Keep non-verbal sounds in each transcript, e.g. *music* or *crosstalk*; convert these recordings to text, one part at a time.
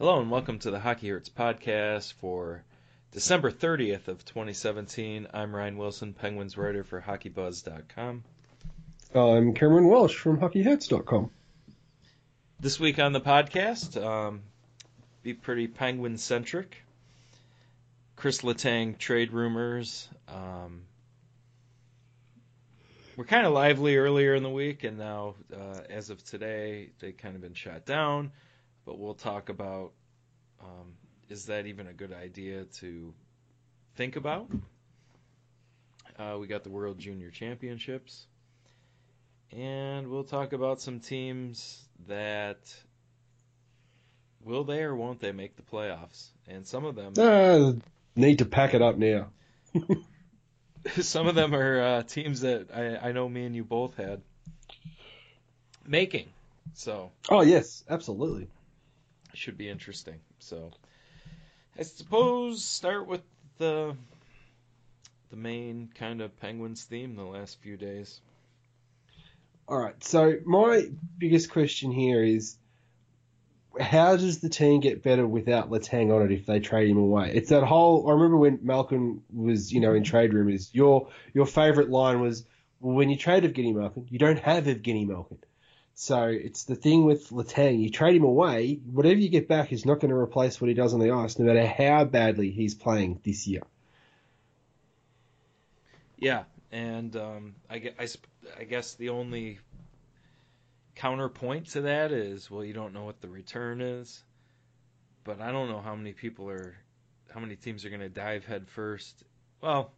Hello and welcome to the Hockey Hurts podcast for December 30th of 2017. I'm Ryan Wilson, Penguins writer for HockeyBuzz.com. I'm Cameron Welsh from HockeyHurts.com. This week on the podcast, um, be pretty Penguin centric. Chris Letang trade rumors. Um, we're kind of lively earlier in the week, and now, uh, as of today, they kind of been shot down. But we'll talk about um, is that even a good idea to think about? Uh, we got the World Junior Championships. And we'll talk about some teams that will they or won't they make the playoffs? And some of them uh, need to pack it up now. *laughs* some of them are uh, teams that I, I know me and you both had making. So Oh yes, absolutely. Should be interesting. So I suppose start with the the main kind of Penguins theme the last few days. All right. So my biggest question here is, how does the team get better without Letang on it if they trade him away? It's that whole. I remember when Malkin was, you know, in trade rumors. Your your favorite line was, well, when you trade Evgeny Malkin, you don't have Evgeny Malkin. So it's the thing with Letang. You trade him away, whatever you get back is not going to replace what he does on the ice, no matter how badly he's playing this year. Yeah, and um, I, I, I guess the only counterpoint to that is, well, you don't know what the return is, but I don't know how many people are, how many teams are going to dive head first. Well,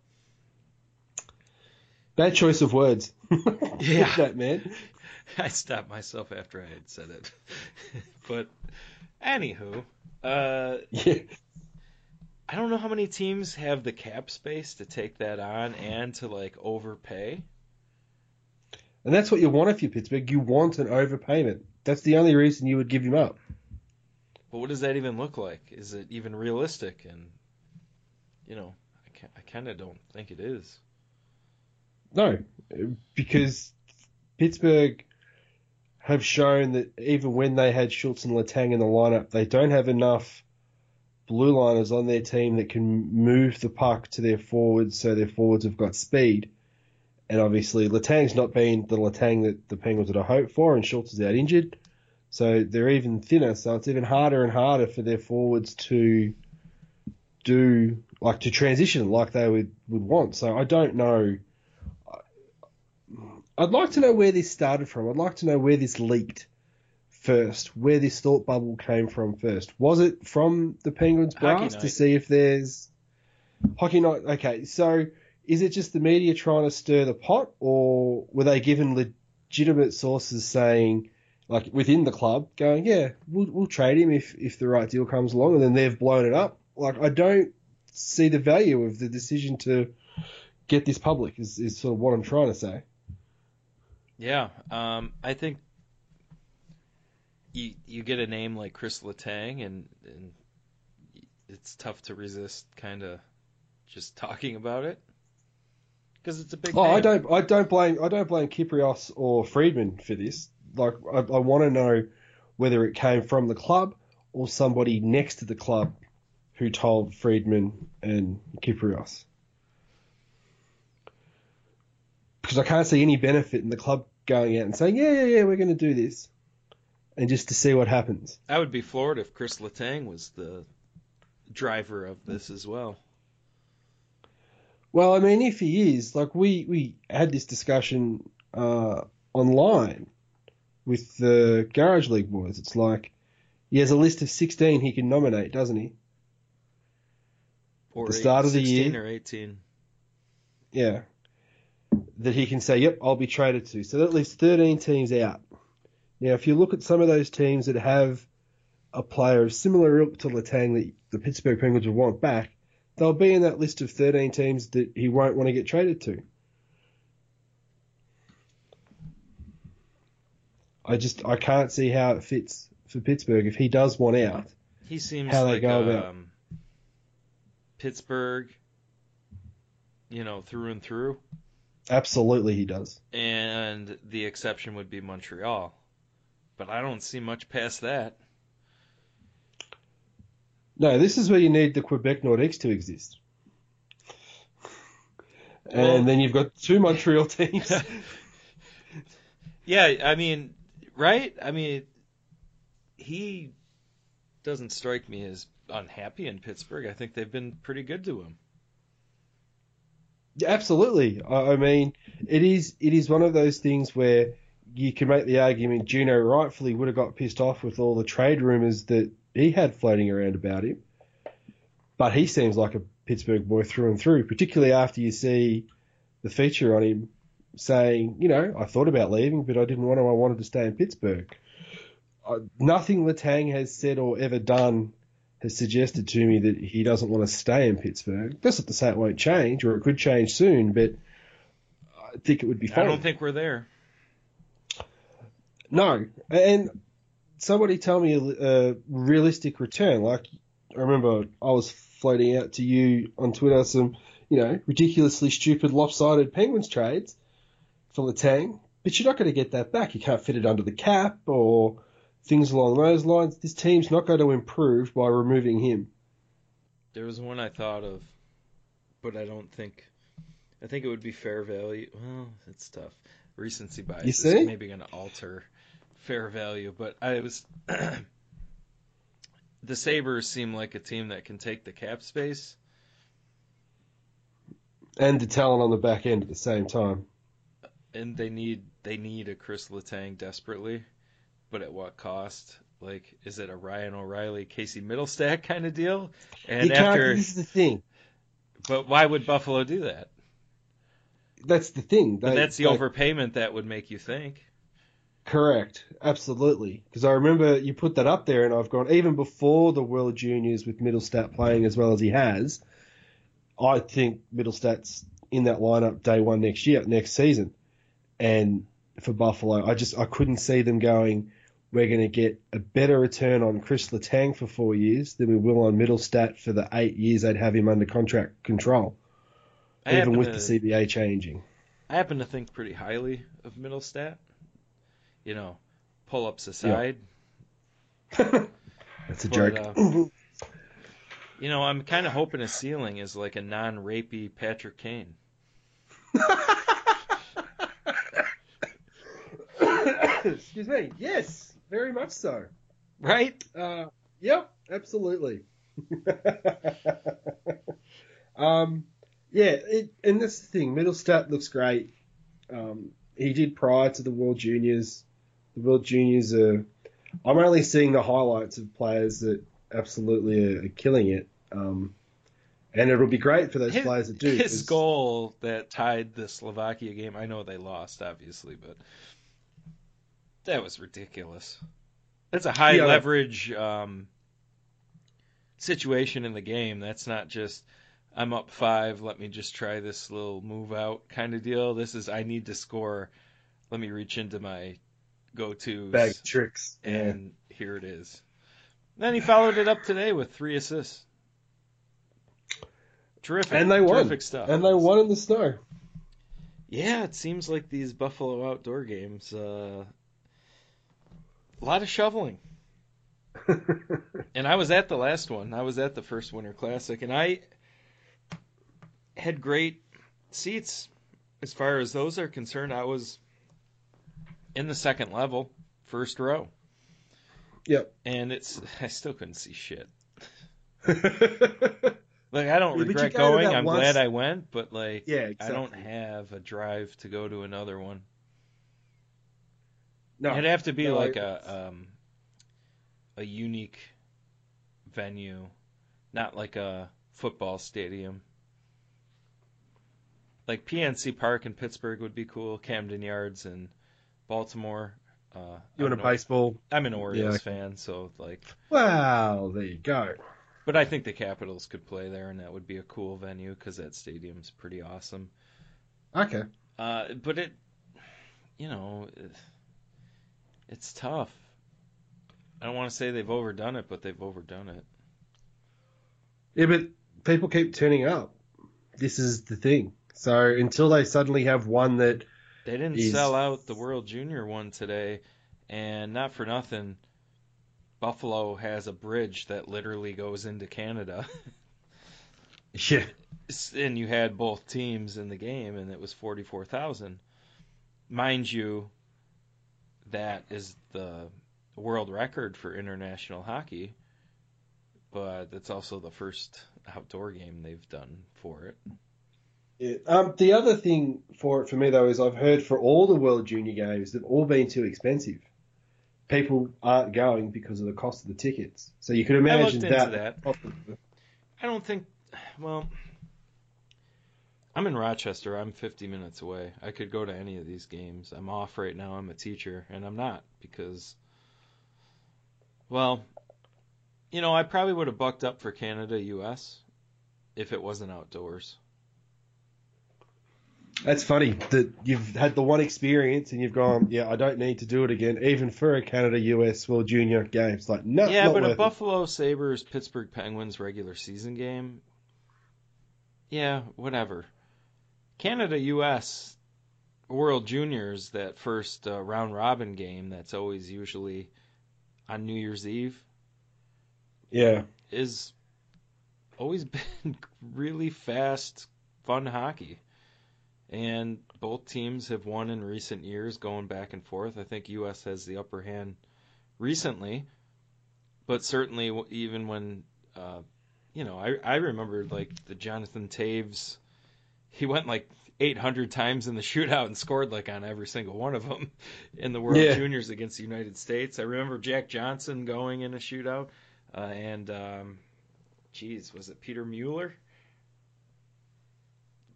bad choice of words. *laughs* yeah, that man. *laughs* I stopped myself after I had said it, *laughs* but anywho, uh, yeah. I don't know how many teams have the cap space to take that on and to like overpay. And that's what you want if you're Pittsburgh. You want an overpayment. That's the only reason you would give him up. But what does that even look like? Is it even realistic? And you know, I, I kind of don't think it is. No, because Pittsburgh have shown that even when they had Schultz and Letang in the lineup, they don't have enough blue liners on their team that can move the puck to their forwards so their forwards have got speed. And obviously, Letang's not been the Letang that the Penguins would have hoped for, and Schultz is out injured. So they're even thinner, so it's even harder and harder for their forwards to do, like, to transition like they would, would want. So I don't know. I'd like to know where this started from. I'd like to know where this leaked first, where this thought bubble came from first. Was it from the Penguins brass to see if there's hockey night? Okay, so is it just the media trying to stir the pot, or were they given legitimate sources saying, like within the club, going, yeah, we'll, we'll trade him if if the right deal comes along, and then they've blown it up? Like I don't see the value of the decision to get this public. Is is sort of what I'm trying to say. Yeah, um, I think you you get a name like Chris Letang, and, and it's tough to resist kind of just talking about it because it's a big. Oh, name. I don't I don't blame I don't blame Kypreos or Friedman for this. Like I, I want to know whether it came from the club or somebody next to the club who told Friedman and Kypreos. Because I can't see any benefit in the club going out and saying, yeah, yeah, yeah, we're going to do this. And just to see what happens. I would be floored if Chris Letang was the driver of this as well. Well, I mean, if he is, like we, we had this discussion uh, online with the Garage League boys. It's like he has a list of 16 he can nominate, doesn't he? Or the start eight, of the 16 year. or 18. Yeah. That he can say, yep, I'll be traded to. So that leaves 13 teams out. Now, if you look at some of those teams that have a player of similar ilk to Letang that the Pittsburgh Penguins would want back, they'll be in that list of 13 teams that he won't want to get traded to. I just I can't see how it fits for Pittsburgh if he does want out. He seems How they like go um, about- Pittsburgh, you know, through and through. Absolutely, he does. And the exception would be Montreal. But I don't see much past that. No, this is where you need the Quebec Nordiques to exist. And Well- then you've got two Montreal *laughs* teams. Yeah, I mean, right? I mean, he doesn't strike me as unhappy in Pittsburgh. I think they've been pretty good to him. Absolutely. I, mean, it is it is one of those things where you can make the argument Geno rightfully would have got pissed off with all the trade rumors that he had floating around about him. But he seems like a Pittsburgh boy through and through, particularly after you see the feature on him saying, you know, I thought about leaving, but I didn't want to. I wanted to stay in Pittsburgh. Uh, nothing Letang has said or ever done has suggested to me that he doesn't want to stay in Pittsburgh. That's not to say it won't change, or it could change soon, but I think it would be I don't think we're there. No, and somebody tell me a, a realistic return. Like I remember, I was floating out to you on Twitter some, you know, ridiculously stupid lopsided Penguins trades for Letang, but you're not going to get that back. You can't fit it under the cap or things along those lines. This team's not going to improve by removing him. There was one I thought of, but I don't think. I think it would be fair value. Well, it's tough. Recency bias You is see? maybe going to alter fair value, but I was. *clears throat* the Sabres seem like a team that can take the cap space. And the talent on the back end at the same time. and they need they need a Chris Letang desperately, but at what cost? Like, is it a Ryan O'Reilly, Casey Mittelstadt kind of deal? And you can't, after, this is the thing. but why would Buffalo do that? That's the thing. They- that's the they- overpayment that would make you think. Correct, absolutely. Because I remember you put that up there, and I've gone even before the World Juniors with Mittelstadt playing as well as he has. I think Mittelstadt's in that lineup day one next year, next season, and for Buffalo, I just I couldn't see them going. We're going to get a better return on Chris Letang for four years than we will on Mittelstadt for the eight years they'd have him under contract control, I even with to, the CBA changing. I happen to think pretty highly of Mittelstadt. You know, pull ups aside. *laughs* That's a But, joke. uh, You know, I'm kind of hoping a ceiling is like a non-rapey Patrick Kane. *laughs* Excuse me. Yes, very much so. Right? Uh, yep, absolutely. *laughs* um, yeah, it, and that's the thing. Mittelstadt looks great. Um, he did prior to the World Juniors. The World Juniors are. I'm only seeing the highlights of players that absolutely are, are killing it. Um, and it'll be great for those His, players that do. his goal that tied the Slovakia game, I know they lost, obviously, but that was ridiculous. That's a high Yeah. leverage um, situation in the game. That's not just I'm up five, let me just try this little move out kind of deal. This is I need to score. Let me reach into my go to bag tricks. and here it is. Then he followed it up today with three assists. Terrific. And they won. Terrific stuff. and they won in the snow. Yeah, it seems like these Buffalo outdoor games, uh, a lot of shoveling. *laughs* And I was at the last one. I was at the first Winter Classic, and I had great seats as far as those are concerned. I was in the second level, first row, yep. and it's *laughs* I still couldn't see shit. *laughs* Like I don't Yeah, regret going. I'm once- glad I went, but like yeah, I don't have a drive to go to another one. No, It'd have to be no, like a um, a unique venue, not like a football stadium. Like PNC Park in Pittsburgh would be cool. Camden Yards in Baltimore. Uh, You want a baseball? I'm an Orioles Yeah. fan, so like, Well, there you go. but I think the Capitals could play there, and that would be a cool venue because that stadium's pretty awesome. Okay. Uh, but it, you know, it's tough. I don't want to say they've overdone it, but they've overdone it. Yeah, but people keep turning up. This is the thing. So until they suddenly have one that They didn't Is- sell out the World Junior one today, and not for nothing. Buffalo has a bridge that literally goes into Canada. *laughs* Yeah. and you had both teams in the game, and it was 44,000. Mind you, that is the world record for international hockey, but it's also the first outdoor game they've done for it. Yeah. Um, the other thing for it for me though is I've heard for all the World Junior games they've all been too expensive. People aren't going because of the cost of the tickets. So you can imagine I that. that. I don't think. Well, I'm in Rochester. I'm 50 minutes away. I could go to any of these games. I'm off right now. I'm a teacher, and I'm not because, well, you know, I probably would have bucked up for Canada, U.S. if it wasn't outdoors. That's funny that you've had the one experience and you've gone, yeah, I don't need to do it again, even for a Canada US World Junior games. Like, no, yeah, but a it. Buffalo Sabres Pittsburgh Penguins regular season game, yeah, whatever. Canada US World Juniors, that first uh, round robin game that's always usually on New Year's Eve, Yeah, is always *laughs* been really fast, fun hockey. And both teams have won in recent years, going back and forth. I think U.S. has the upper hand recently, but certainly even when, uh, you know, I I remember like the Jonathan Toews, he went like 800 times in the shootout and scored like on every single one of them in the World Yeah. Juniors against the United States. I remember Jack Johnson going in a shootout, uh, and um, geez, was it Peter Mueller?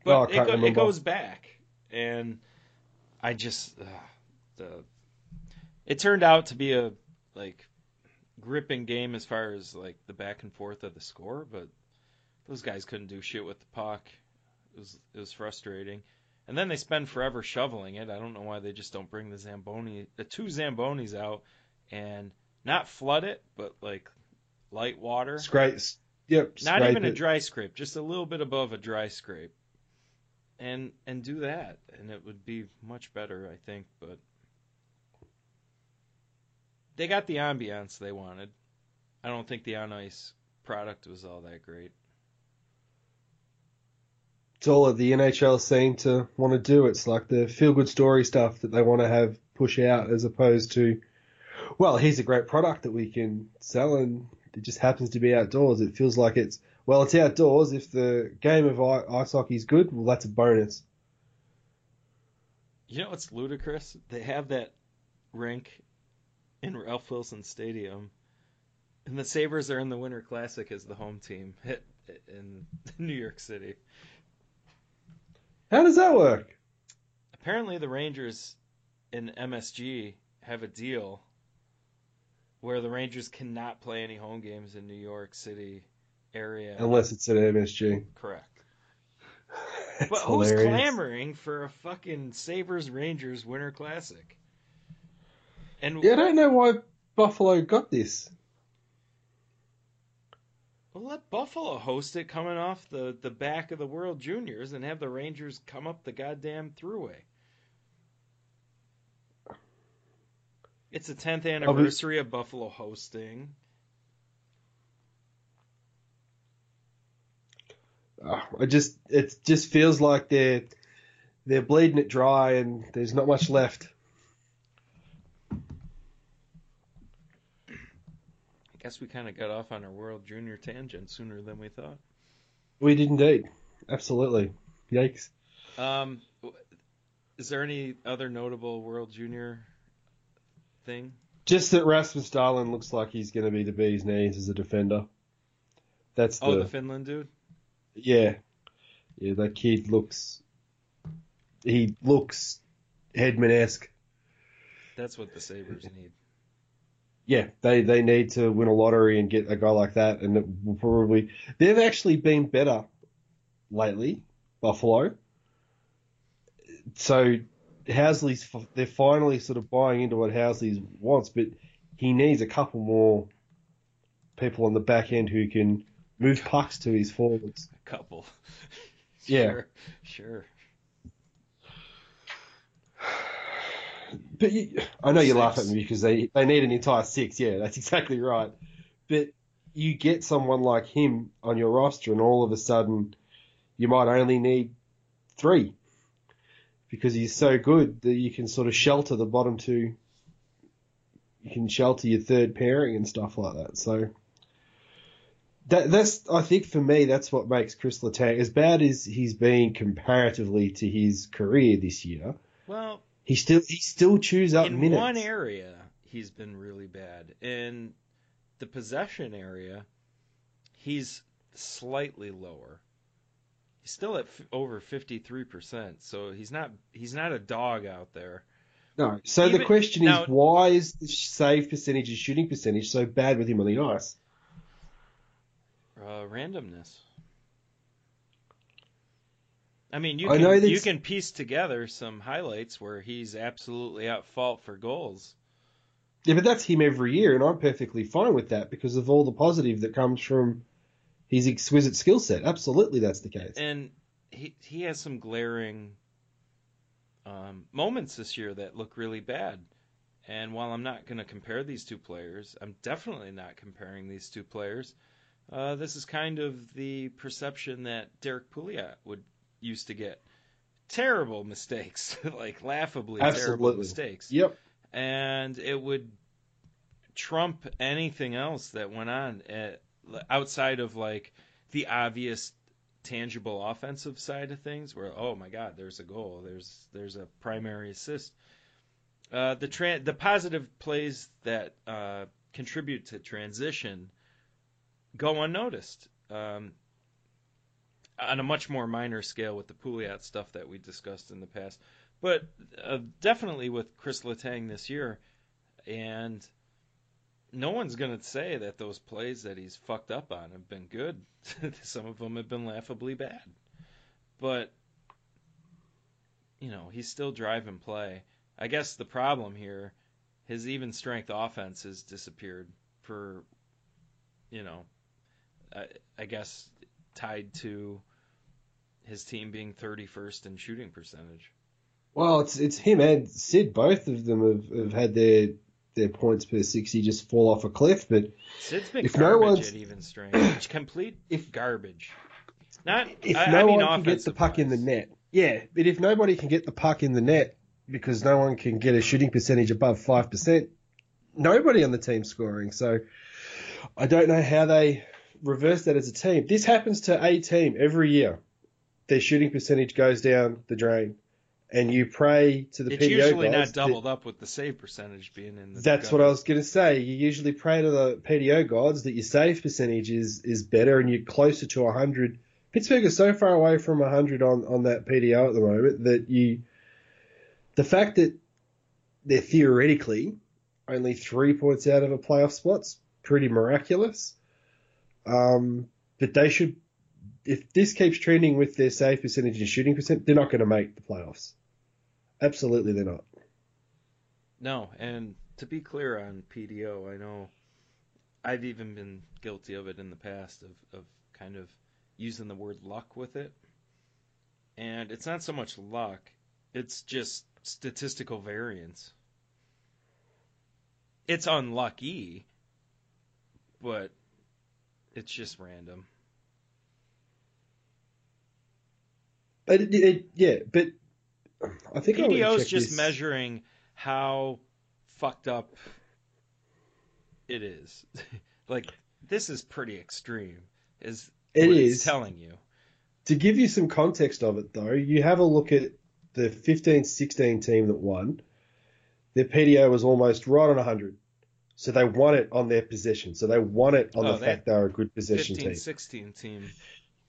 But Oh, it, go, it goes back, and I just uh, the it turned out to be a like gripping game as far as like the back and forth of the score, but those guys couldn't do shit with the puck. It was it was frustrating. And then they spend forever shoveling it. I don't know why they just don't bring the Zamboni, the two Zambonis out, and not flood it, but like light water. scrape. Yep, Not even a dry scrape, just a little bit above a dry scrape. And and do that, and it would be much better, I think. But they got the ambiance they wanted. I don't think the on ice product was all that great. It's all that the NHL seem to want to do. It's like the feel good story stuff that they want to have push out as opposed to, well, here's a great product that we can sell and it just happens to be outdoors. It feels like it's, well, it's outdoors. If the game of ice hockey is good, well, that's a bonus. You know what's ludicrous? They have that rink in Ralph Wilson Stadium, and the Sabres are in the Winter Classic as the home team *laughs* in New York City. How does that work? Apparently, the Rangers in MSG have a deal where the Rangers cannot play any home games in New York City area. Unless it's at MSG. Correct. *laughs* That's But who's hilarious. clamoring for a fucking Sabres Rangers Winter Classic? And Yeah, I don't know why Buffalo got this. Well, let Buffalo host it coming off the, the back of the World Juniors and have the Rangers come up the goddamn throughway. It's the 10th anniversary of Buffalo hosting. Uh, I just it just feels like they're they're bleeding it dry and there's not much left. Guess we kind of got off on our World Junior tangent sooner than we thought. We did indeed. Absolutely. Yikes. Um, is there any other notable World Junior thing? Just that Rasmus Dahlin looks like he's going to be the bee's knees as a defender. That's the, Oh, the Finland dude? yeah, yeah. That kid looks. He looks Hedman esque. That's what the Sabres need. Yeah, they they need to win a lottery and get a guy like that, and it will probably they've actually been better lately, Buffalo. So Housley's they're finally sort of buying into what Housley wants, but he needs a couple more people on the back end who can move pucks to his forwards. A couple. Yeah. *laughs* Sure. Sure. But you, I know you Six. laugh at me because they, they need an entire six. Yeah, that's *laughs* exactly right. But you get someone like him on your roster, and all of a sudden, you might only need three because he's so good that you can sort of shelter the bottom two. You can shelter your third pairing and stuff like that. So that that's I think for me that's what makes Chris Letang as bad as he's been comparatively to his career this year. Well, He still he still chews up in minutes. one area, he's been really bad. In the possession area, he's slightly lower. He's still at f- over 53%, so he's not he's not a dog out there. No. So Even- the question now- is, why is the save percentage and shooting percentage so bad with him on the ice? Uh, randomness. I mean, you I can know you can piece together some highlights where he's absolutely at fault for goals. Yeah, but that's him every year, and I'm perfectly fine with that because of all the positive that comes from his exquisite skill set. Absolutely, that's the case. and he he has some glaring um, moments this year that look really bad. And while I'm not going to compare these two players, I'm definitely not comparing these two players. Uh, this is kind of the perception that Derrick Pouliot would used to get. Terrible mistakes, *laughs* like laughably terrible mistakes, Yep. and it would trump anything else that went on at, outside of like the obvious tangible offensive side of things where oh my god there's a goal there's there's a primary assist uh, the tra- the positive plays that uh, contribute to transition go unnoticed um, on a much more minor scale with the Pouliot stuff that we discussed in the past but uh, definitely with Chris Letang this year and no one's going to say that those plays that he's fucked up on have been good. *laughs* Some of them have been laughably bad. But, you know, he's still driving play. I guess the problem here, his even strength offense has disappeared for, you know, I, I guess tied to his team being 31st in shooting percentage. Well, it's it's him and Sid. Both of them have, have had their their points per sixty just fall off a cliff. But Sid's been If no one's- at even strength. Complete *coughs* If- garbage. Not if I, no I mean one can get the puck in the net, yeah. But if nobody can get the puck in the net because no one can get a shooting percentage above five percent, nobody on the team scoring. So I don't know how they reverse that as a team. This happens to a team every year. Their shooting percentage goes down the drain, and you pray to the It's PDO usually not that- doubled up with the save percentage being in the. That's what I was going to say. You usually pray to the PDO gods that your save percentage is, is better and you're closer to 100. Pittsburgh is so far away from 100 on, on that PDO at the moment that you. The fact that they're theoretically only three points out of a playoff spot's pretty miraculous. Um, but they should. If this keeps trending with their save percentage and shooting percent, they're not going to make the playoffs. Absolutely, they're not. No, and to be clear on PDO, I know I've even been guilty of it in the past of, of kind of using the word luck with it. And it's not so much luck, it's just statistical variance. It's unlucky, but it's just random. But it, it, yeah, but I think PDO is just this. measuring how fucked up it is. *laughs* like this is pretty extreme. Is It what is. it's telling you. To give you some context of it, though, you have a look at the 15-16 team that won. Their PDO was almost right on 100. So they want it on their possession. So they want it on Oh, the they- fact they're a good possession 15 team. 16 team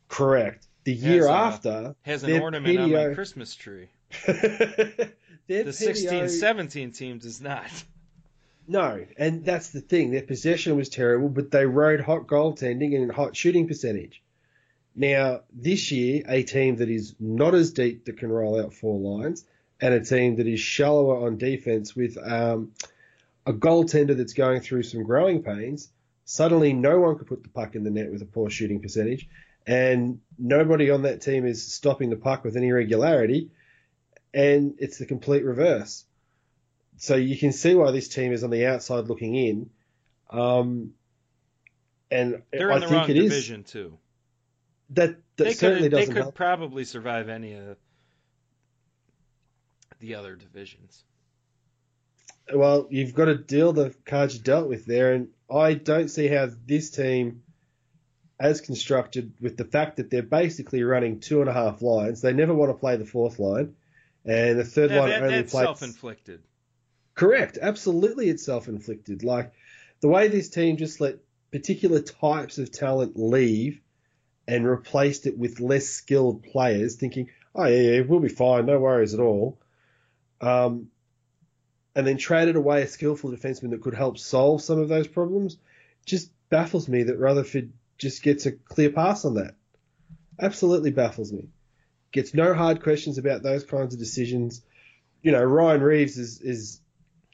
Correct. The year Has a- after, has an ornament on my Christmas tree. *laughs* The 16 PDO 17 team does not. No, and that's the thing. Their possession was terrible, but they rode hot goaltending and hot shooting percentage. Now, this year, a team that is not as deep that can roll out four lines, and a team that is shallower on defense with um, a goaltender that's going through some growing pains. Suddenly, no one could put the puck in the net with a poor shooting percentage, and nobody on that team is stopping the puck with any regularity, and it's the complete reverse so you can see why this team is on the outside looking in. Um, and They're I in the think wrong it is division too. that that They certainly could doesn't could help. probably survive any of the other divisions. Well, you've got to deal the cards you dealt with there, and I don't see how this team, as constructed, with the fact that they're basically running two and a half lines, they never want to play the fourth line, and the third Yeah, line that, only that's plays. self-inflicted. Correct, absolutely, it's self-inflicted. Like the way this team just let particular types of talent leave and replaced it with less skilled players, thinking, "Oh yeah, yeah we'll be fine, no worries at all." Um, and then traded away a skillful defenseman that could help solve some of those problems, just baffles me that Rutherford just gets a clear pass on that. Absolutely baffles me. Gets no hard questions about those kinds of decisions. You know, Ryan Reaves is is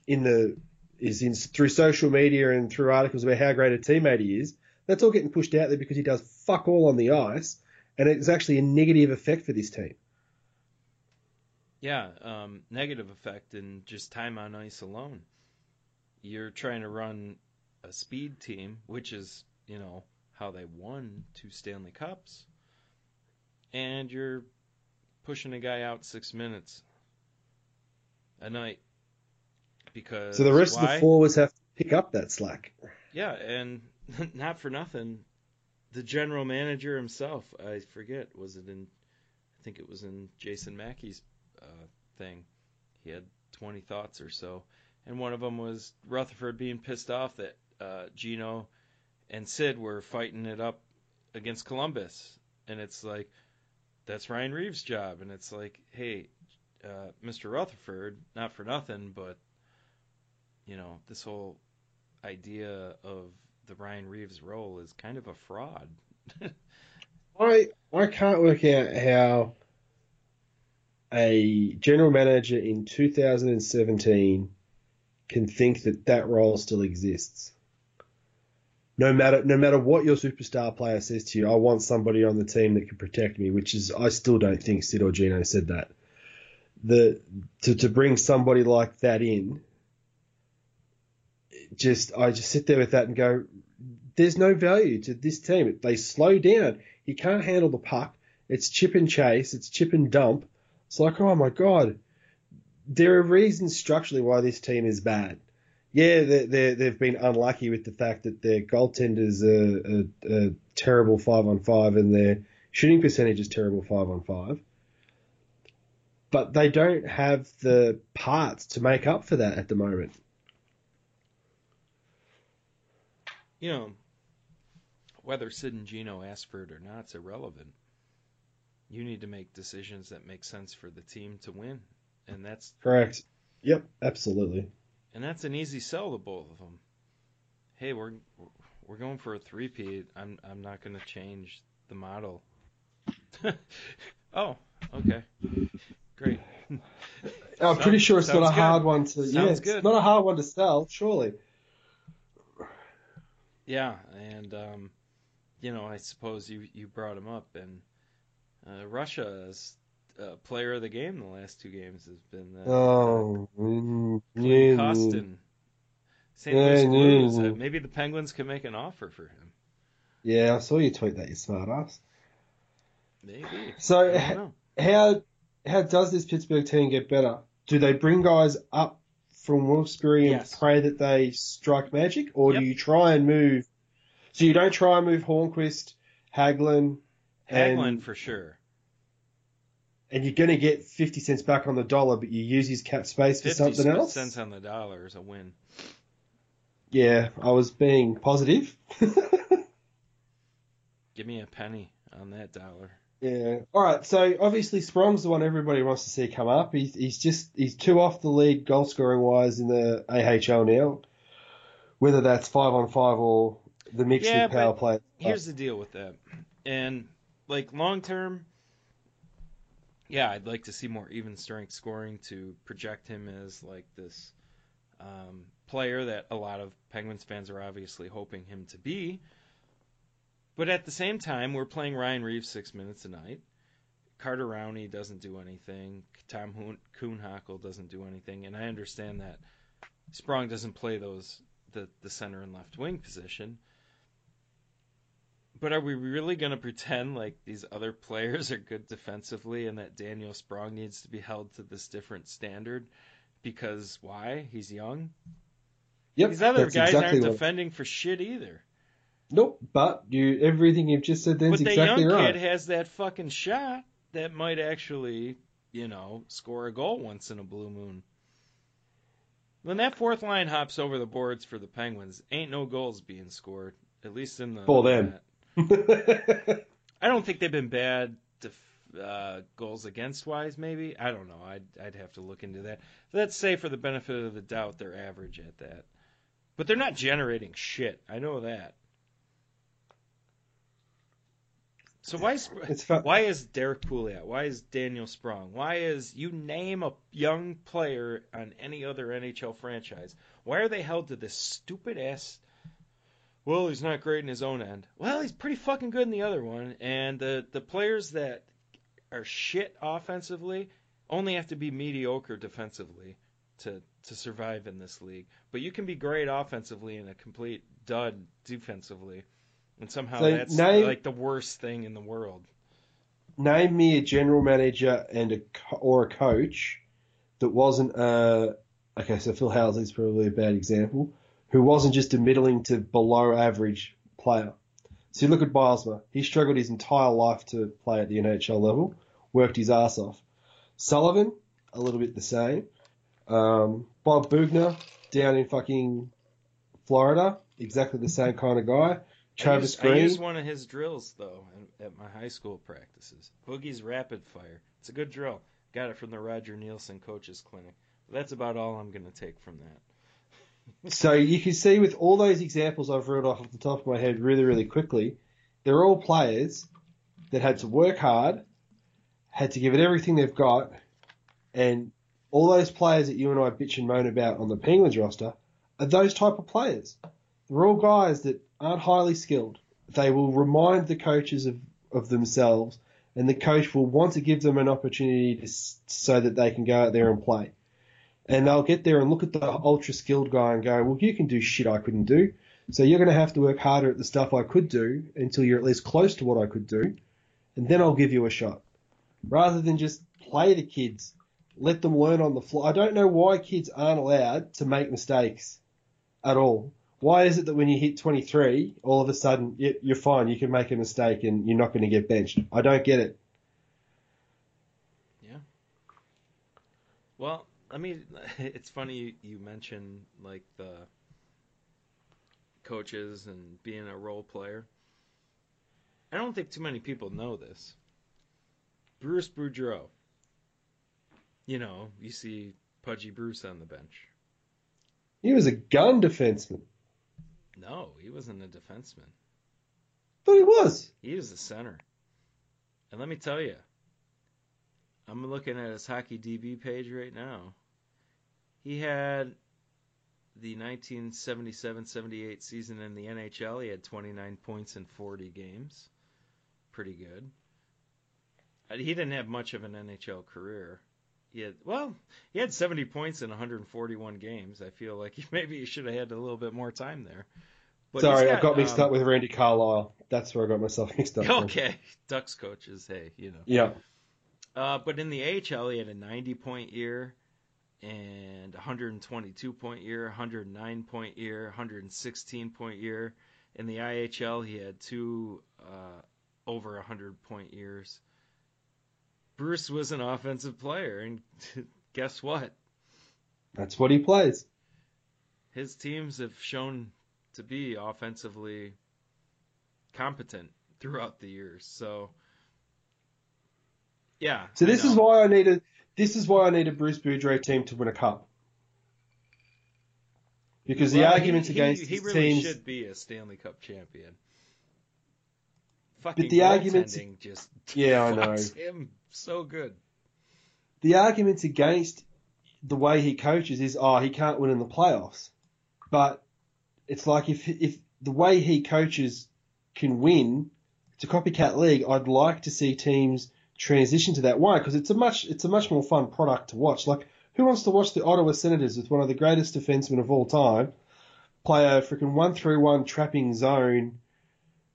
in the is in through social media and through articles about how great a teammate he is. That's all getting pushed out there because he does fuck all on the ice, and it's actually a negative effect for this team. Yeah, um, negative effect in just time on ice alone. You're trying to run a speed team, which is, you know, how they won two Stanley Cups, and you're pushing a guy out six minutes a night because So the rest of the forwards have to pick up that slack. Yeah, and *laughs* not for nothing, the general manager himself, I forget, was it in, I think it was in Jason Mackey's uh, thing. He had 20 thoughts or so, and one of them was Rutherford being pissed off that uh, Geno and Sid were fighting it up against Columbus, and it's like, that's Ryan Reaves' job, and it's like, hey, uh, Mr. Rutherford, not for nothing, but you know, this whole idea of the Ryan Reaves role is kind of a fraud. *laughs* I I can't work out how a general manager in 2017 can think that that role still exists. No matter no matter what your superstar player says to you, I want somebody on the team that can protect me, which is I still don't think Sid or Geno said that. The to to bring somebody like that in, just I just sit there with that and go, there's no value to this team. They slow down. He can't handle the puck. It's chip and chase. It's chip and dump. It's like, oh my god. There are reasons structurally why this team is bad. Yeah, they they they've been unlucky with the fact that their goaltenders are a terrible five on five and their shooting percentage is terrible five on five. But they don't have the parts to make up for that at the moment. You know, whether Sid and Geno asked for it or not, it's irrelevant. You need to make decisions that make sense for the team to win, and that's Correct. Yep, absolutely. and that's an easy sell to both of them. Hey, we're we're going for a three-peat. I'm I'm not going to change the model. *laughs* oh, okay, great. I'm Sounds- pretty sure it's not sounds a good. hard one to. yeah, Sounds it's good. not a hard one to sell, surely. Yeah, and um, you know, I suppose you you brought him up, and uh, Russia's uh, player of the game the last two games has been uh, Oh, Klim yeah, Kostin. St. Louis Blues. Uh, maybe the Penguins can make an offer for him. yeah, I saw you tweet that, you smart ass. Maybe. So, h- how how does this Pittsburgh team get better? Do they bring guys up from Wilkes-Barre and Yes. pray that they strike magic, or Yep. do you try and move? So you don't try and move Hornqvist, Hagelin, Hagelin and, for sure. and you're going to get fifty cents back on the dollar, but you use his cap space for something else. 50 cents on the dollar is a win. Yeah, I was being positive. *laughs* Give me a penny on that dollar. Yeah. All right. So obviously Sprong's the one everybody wants to see come up. He's he's just he's two off the lead goal scoring wise in the AHL now. Whether that's five on five or the mix Yeah, with power play. Here's the deal with that. And like long term, yeah, I'd like to see more even strength scoring to project him as like this um, player that a lot of Penguins fans are obviously hoping him to be. But at the same time, we're playing Ryan Reaves six minutes a night. Carter Rowney doesn't do anything. Tom Hoon- Kuhnhackl doesn't do anything, and I understand that Sprong doesn't play those the the center and left wing position. But are we really going to pretend like these other players are good defensively and that Daniel Sprong needs to be held to this different standard? Because why? He's young. Yep, These other guys exactly aren't defending for shit either. Nope, but you everything you've just said then's But the young right. kid has that fucking shot that might actually, you know, score a goal once in a blue moon. When that fourth line hops over the boards for the Penguins, ain't no goals being scored. At least in the For them. *laughs* I don't think they've been bad def- uh, goals against wise. Maybe I don't know. I'd I'd have to look into that. Let's say for the benefit of the doubt, they're average at that. But they're not generating shit. I know that. So why is why is Derrick Pouliot? Why is Daniel Sprong? Why is you name a young player on any other NHL franchise? Why are they held to this stupid ass? Well, he's not great in his own end. Well, he's pretty fucking good in the other one. And the the players that are shit offensively only have to be mediocre defensively to to survive in this league. But you can be great offensively and a complete dud defensively. And somehow So that's name- like the worst thing in the world. Name me a general manager and a or a coach that wasn't uh okay. So Phil Housley's probably a bad example. Who wasn't just a middling to below average player. So you look at Bylsma. He struggled his entire life to play at the NHL level. Worked his ass off. Sullivan, a little bit the same. Um, Bob Boughner down in fucking Florida, exactly the same kind of guy. Travis I used, I used one of his drills though at- at my high school practices. Boogie's Rapid Fire. It's a good drill. Got it from the Roger Neilson Coaches Clinic. That's about all I'm going to take from that. So you can see with all those examples I've read off the top of my head really, really quickly, they're all players that had to work hard, had to give it everything they've got, and all those players that you and I bitch and moan about on the Penguins roster are those type of players. They're all guys that aren't highly skilled. They will remind the coaches of, of themselves, and the coach will want to give them an opportunity to, so that they can go out there and play. And they'll get there and look at the ultra skilled guy and go, well, you can do shit I couldn't do. So you're going to have to work harder at the stuff I could do until you're at least close to what I could do. And then I'll give you a shot. Rather than just play the kids, let them learn on the fly. I don't know why kids aren't allowed to make mistakes at all. Why is it that when you hit 23, all of a sudden you're fine, you can make a mistake and you're not going to get benched? I don't get it. Yeah. Well, I mean, *laughs* it's funny you, you mentioned like the coaches and being a role player. I don't think too many people know this. Bruce Boudreau. You know, you see Pudgy Bruce on the bench. He was a gun defenseman. No, he wasn't a defenseman. But he was. He was the center. And let me tell you, I'm looking at his hockey DB page right now. He had the 1977-78 season in the NHL. He had 29 points in 40 games. Pretty good. Uh, He didn't have much of an NHL career. He had, well, he had 70 points in 141 games. I feel like he, *laughs* maybe he should have had a little bit more time there. But Sorry, he's I got mixed um, up with Randy Carlyle. That's where I got myself *laughs* mixed up. Okay, Ducks coaches, hey, you know. Yeah. Uh, but in the AHL, he had a 90 point year and 122 point year, 109 point year, 116 point year. In the IHL, he had two uh, over 100 point years. Bruce was an offensive player, and *laughs* guess what? That's what he plays. His teams have shown to be offensively competent throughout the years. So, yeah. So this is why I needed a this is why I need a Bruce Boudreau team to win a cup. Because the Well, he- arguments he, against he, his really teams should be a Stanley Cup champion. Fucking the arguments- just *laughs* Yeah, I know. him so good. the arguments against the way he coaches is oh he can't win in the playoffs. But it's like if if the way he coaches can win, it's a copycat league. I'd like to see teams transition to that. Why? Because it's a much it's a much more fun product to watch. Like, who wants to watch the Ottawa Senators with one of the greatest defensemen of all time play a freaking one through one trapping zone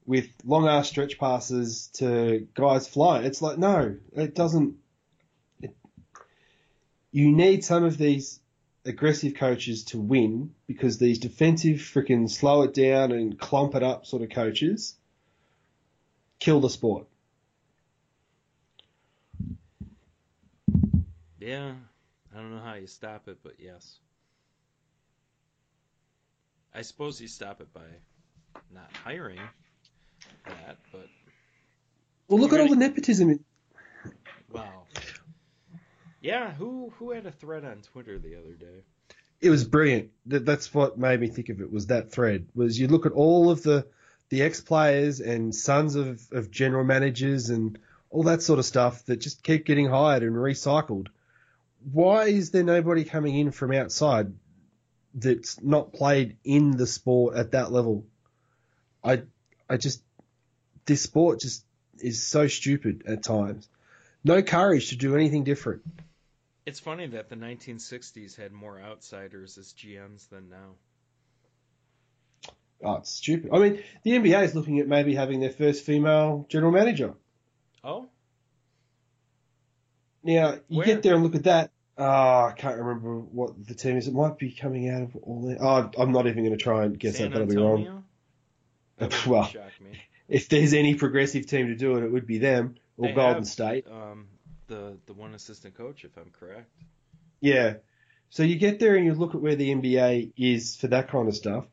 with long ass stretch passes to guys flying? It's like no, it doesn't. It, you need some of these aggressive coaches to win because these defensive freaking slow it down and clump it up sort of coaches kill the sport. Yeah, I don't know how you stop it, but yes. I suppose you stop it by not hiring that, but well, look at all the nepotism. Wow. Yeah, who who had a thread on Twitter the other day? It was brilliant. That's what made me think of it. Was that thread? Was you look at all of the the ex players and sons of, of general managers and all that sort of stuff that just keep getting hired and recycled. Why is there nobody coming in from outside that's not played in the sport at that level? I I just this sport just is so stupid at times. No courage to do anything different. It's funny that the 1960s had more outsiders as GMs than now. Oh, it's stupid. I mean, the NBA is looking at maybe having their first female general manager. Oh. Now you Where? get there and look at that. Oh, I can't remember what the team is. It might be coming out of all that. Oh, I'm not even going to try and guess San that. That'll be wrong. *laughs* well, if there's any progressive team to do it, it would be them or they Golden have, State. Um, the the one assistant coach, if I'm correct. Yeah. So you get there and you look at where the NBA is for that kind of stuff.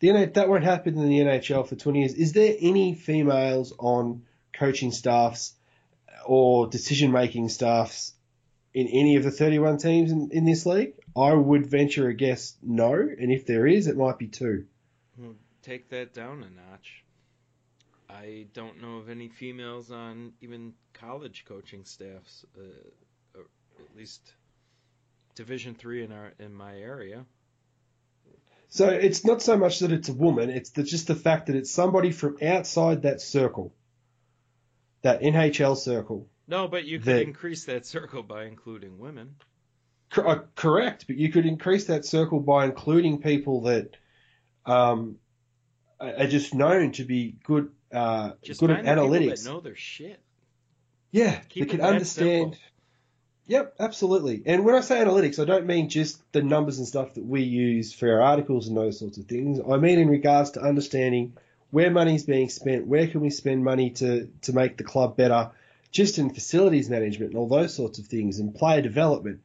The that won't happen in the NHL for 20 years. Is there any females on coaching staffs or decision making staffs in any of the 31 teams in, in this league? I would venture a guess no, and if there is, it might be two. Take that down a notch. I don't know of any females on even college coaching staffs, uh, at least Division three in our in my area. So it's not so much that it's a woman; it's the, just the fact that it's somebody from outside that circle, that NHL circle. No, but you could that, increase that circle by including women. Uh, correct, but you could increase that circle by including people that um, are just known to be good uh, Just good at analytics. know their shit. Yeah, Keep they can understand. Simple. Yep, absolutely. And when I say analytics, I don't mean just the numbers and stuff that we use for our articles and those sorts of things. I mean in regards to understanding where money is being spent, where can we spend money to, to make the club better, just in facilities management and all those sorts of things, and player development.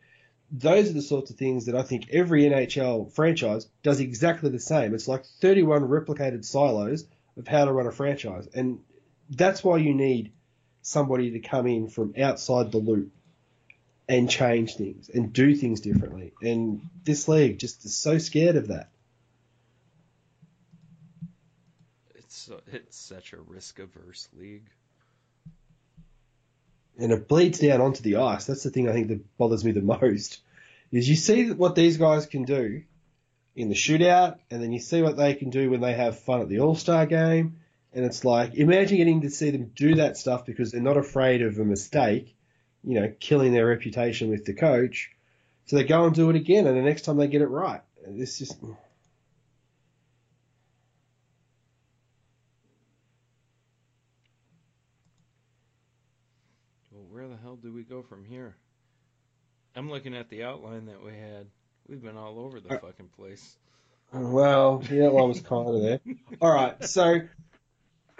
Those are the sorts of things that I think every NHL franchise does exactly the same. It's like 31 replicated silos of how to run a franchise. And that's why you need somebody to come in from outside the loop and change things and do things differently. And this league just is so scared of that. It's it's such a risk averse league. And it bleeds down onto the ice. That's the thing I think that bothers me the most. Is you see what these guys can do in the shootout, and then you see what they can do when they have fun at the All Star game. And it's like, imagine getting to see them do that stuff because they're not afraid of a mistake, you know, killing their reputation with the coach. So they go and do it again, and the next time they get it right. It's just. Where the hell do we go from here? I'm looking at the outline that we had. We've been all over the uh, fucking place. Well, yeah, well, I was kind of there. All right, so *clears throat*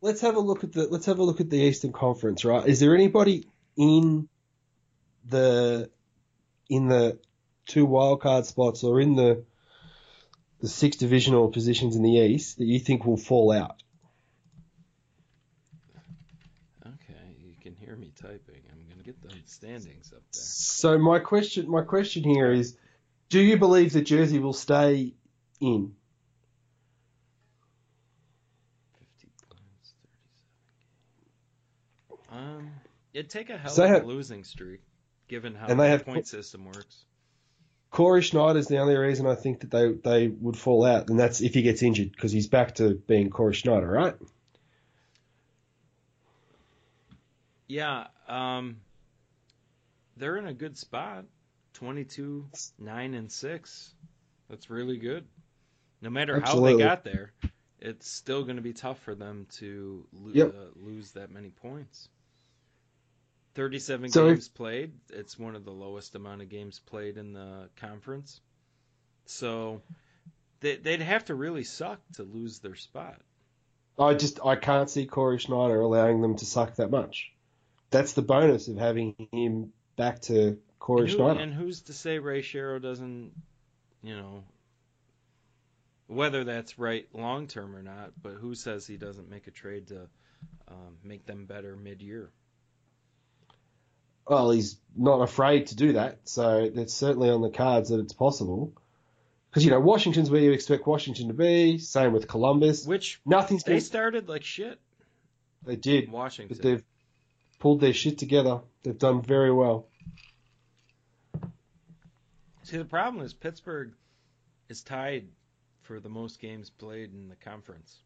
let's have a look at the let's have a look at the Eastern Conference. Right, is there anybody in the in the two wildcard spots or in the the six divisional positions in the East that you think will fall out? Okay, you can hear me typing. I'm gonna get the standings up there. So my question, my question here is, do you believe that Jersey will stay in? Um, it'd take a hell of a losing streak, given how the have, point system works. Cory Schneider's the only reason I think that they they would fall out, and that's if he gets injured because he's back to being Cory Schneider, right? Yeah, um, they're in a good spot. 22, 9, and 6. That's really good. No matter Absolutely. how they got there, it's still going to be tough for them to lo- Yep. uh, lose that many points. 37 So if- games played. It's one of the lowest amount of games played in the conference. So they, they'd have to really suck to lose their spot. I just I can't see Cory Schneider allowing them to suck that much. That's the bonus of having him back to Cory And, who- Schneider. and who's to say Ray Shero doesn't, you know, whether that's right long term or not, but who says he doesn't make a trade to um, make them better mid year? well, he's not afraid to do that, so it's certainly on the cards that it's possible. Because you know Washington's where you expect Washington to be. Same with Columbus. Which Nothing's they they, started like shit. they did, Washington. but they've pulled their shit together. They've done very well. See, the problem is Pittsburgh is tied for the most games played in the conference.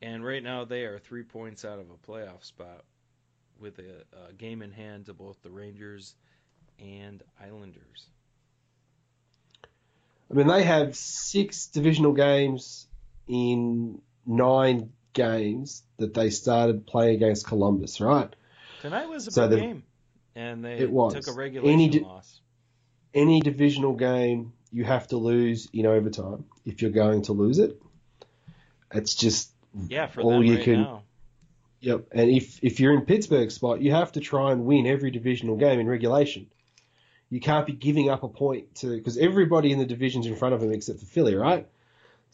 And right now they are three points out of a playoff spot with a, a game in hand to both the Rangers and Islanders. I mean, they have six divisional games in nine games that they started playing against Columbus, right? Tonight was a So big the- game, and they It was. took a regulation Any di- loss. Any divisional game you have to lose in overtime if you're going to lose it. It's just Yeah, for all you right can- now. Yep. And if if you're in Pittsburgh's spot, you have to try and win every divisional game in regulation. You can't be giving up a point to because everybody in the division's in front of them except for Philly, right?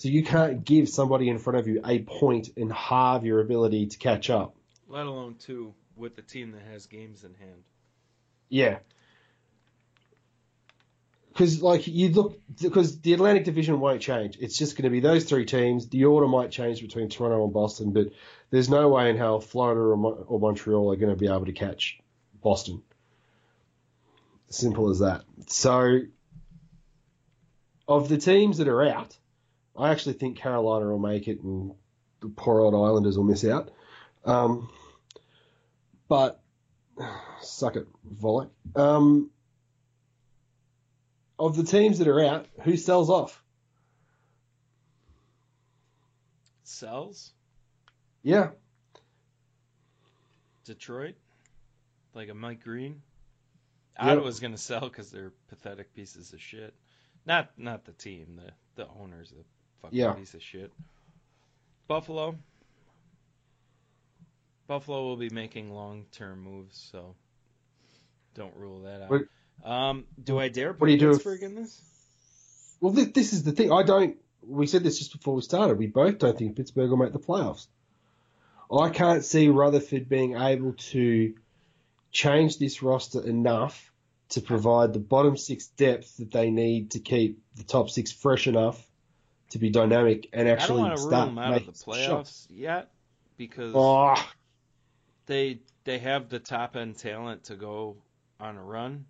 So you can't give somebody in front of you a point and halve your ability to catch up. Let alone two with the team that has games in hand. Yeah. Because like you look, because the Atlantic Division won't change. It's just going to be those three teams. The order might change between Toronto and Boston, but there's no way in hell Florida or, Mo- or Montreal are going to be able to catch Boston. Simple as that. So, of the teams that are out, I actually think Carolina will make it, and the poor old Islanders will miss out. Um, but *sighs* suck it, volley. Um, of the teams that are out, who sells off? Sells Yeah, Detroit, like a Mike Green. Yep. Ottawa's going to sell because they're pathetic pieces of shit. Not not the team, the the owner's a fucking Yeah. piece of shit. Buffalo. Buffalo will be making long term moves, so don't rule that out. What- um, do I dare do put do if- Pittsburgh in this? Well, th- this is the thing. I don't. We said this just before we started. We both don't think Pittsburgh will make the playoffs. I can't see Rutherford being able to change this roster enough to provide the bottom six depth that they need to keep the top six fresh enough to be dynamic and actually I don't want to rule start them out of the some shots. playoffs yet because Oh, they they have the top end talent to go on a run,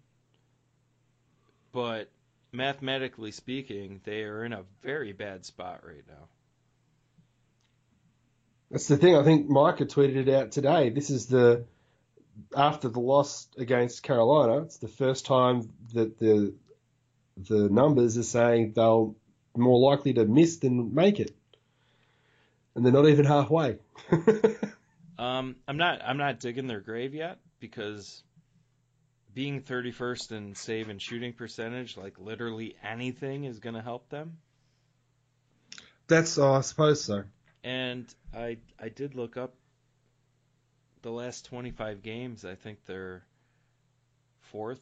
but mathematically speaking, they are in a very bad spot right now. That's the thing. I think Micah tweeted it out today. This is the after the loss against Carolina. It's the first time that the the numbers are saying they'll more likely to miss than make it, and they're not even halfway. *laughs* Um, I'm not I'm not digging their grave yet because being 31st in save and shooting percentage, like literally anything, is going to help them. That's oh, I suppose so. And I I did look up the last 25 games. I think they're fourth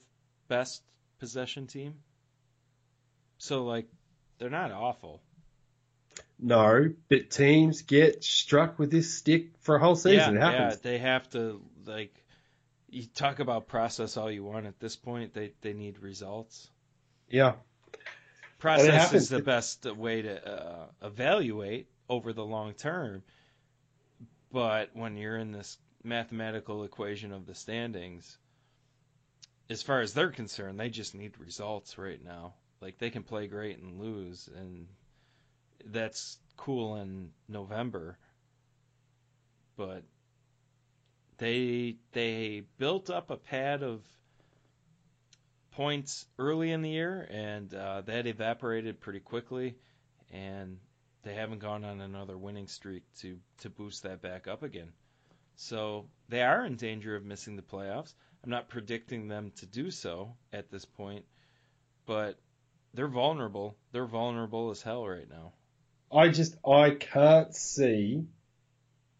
best possession team. So like they're not awful. No, but teams get struck with this stick for a whole season. yeah, it happens. yeah, they have to like you talk about process all you want at this point. They they need results. Yeah. Process is the best way to uh, evaluate over the long term. But when you're in this mathematical equation of the standings, as far as they're concerned, they just need results right now. Like they can play great and lose, and that's cool in November. But They they built up a pad of points early in the year, and uh, that evaporated pretty quickly, and they haven't gone on another winning streak to to boost that back up again. So they are in danger of missing the playoffs. I'm not predicting them to do so at this point, but they're vulnerable. They're vulnerable as hell right now. I just I can't see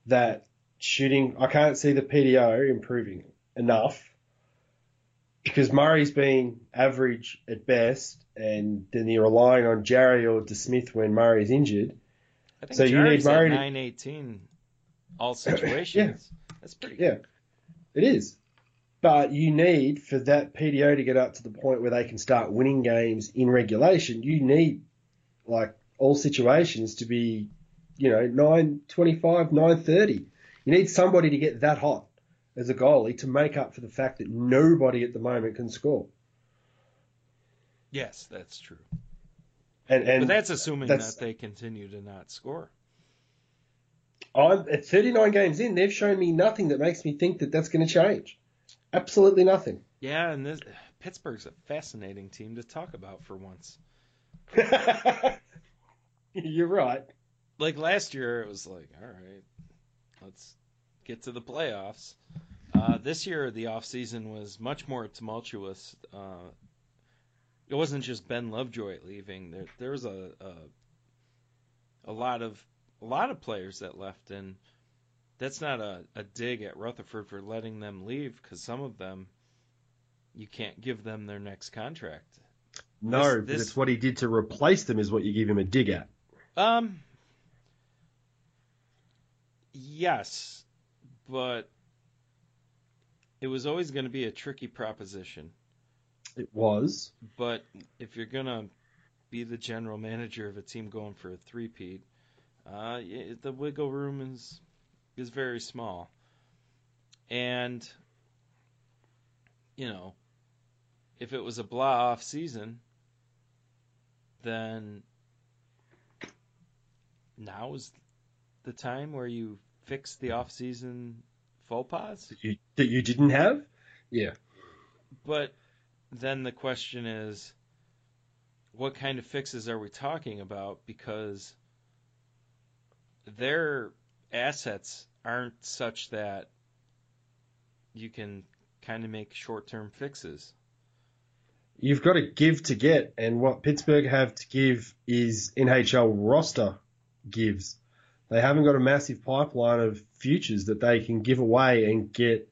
that shooting. I can't see the PDO improving enough because Murray's been average at best, and then you're relying on Jarry or DeSmith when Murray's injured. I think So you need Murray at to- 918 all *coughs* situations. yeah. That's pretty Yeah, it is. But you need for that PDO to get up to the point where they can start winning games in regulation. You need like all situations to be, you know, nine twenty-five, nine thirty. You need somebody to get that hot as a goalie to make up for the fact that nobody at the moment can score. Yes, that's true. And and but that's assuming that's- that they continue to not score. I'm at 39 games in. They've shown me nothing that makes me think that that's going to change. Absolutely nothing. Yeah, and this Pittsburgh's a fascinating team to talk about for once. *laughs* You're right. Like last year, it was like, all right, let's get to the playoffs. Uh, this year, the off season was much more tumultuous. Uh, it wasn't just Ben Lovejoy leaving. There, there was a, a a lot of a lot of players that left, and that's not a, a dig at Rutherford for letting them leave because some of them you can't give them their next contract. No, This- but this- it's what he did to replace them is what you give him a dig at. Um. Yes, but it was always going to be a tricky proposition. It was. But if you're gonna be the general manager of a team going for a three-peat, uh, the wiggle room is is very small, and you know, if it was a blah off season, then now is the time where you fix the off season faux pas. That you, that you didn't have? Yeah. But then the question is, what kind of fixes are we talking about? Because their assets aren't such that you can kind of make short term fixes. You've got to give to get, and what Pittsburgh have to give is NHL roster gives. They haven't got a massive pipeline of futures that they can give away and get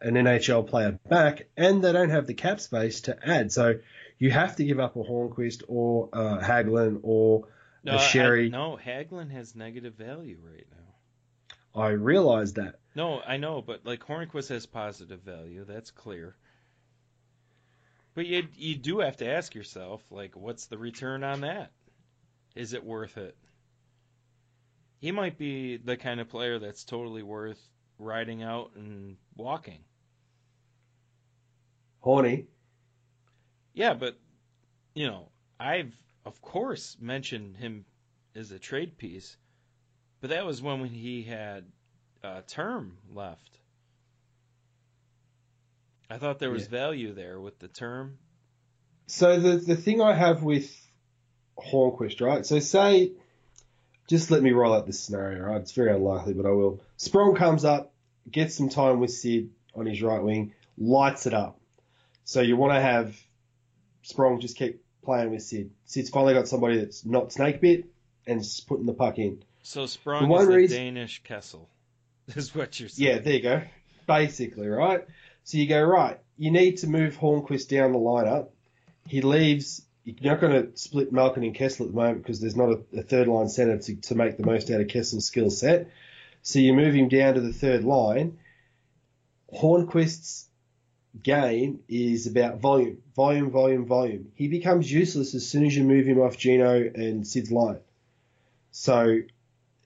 an NHL player back, and they don't have the cap space to add. So you have to give up a Hornqvist or uh, Hagelin or No, a I- Sherry. no, Hagelin has negative value right now. I realize that. No, I know, but like Hornqvist has positive value. That's clear. But you you do have to ask yourself, like, what's the return on that? Is it worth it? He might be the kind of player that's totally worth riding out and walking. Horny. Yeah, but you know, I've of course mentioned him as a trade piece, but that was when he had a term left. I thought there was Yeah. value there with the term. So the the thing I have with Hornqvist, right? So say, just let me roll out this scenario, right? It's very unlikely, but I will. Sprong comes up, gets some time with Sid on his right wing, lights it up. So you want to have Sprong just keep playing with Sid. Sid's finally got somebody that's not snake bit and just putting the puck in. So Sprong is the reason- Danish Kessel, *laughs* is what you're saying. Yeah, there you go. Basically, right? So you go, right, you need to move Hornqvist down the lineup. He leaves, you're not going to split Malkin and Kessel at the moment because there's not a, a third line center to, to make the most out of Kessel's skill set. So you move him down to the third line. Hornqvist's game is about volume, volume, volume, volume. He becomes useless as soon as you move him off Geno and Sid's line. So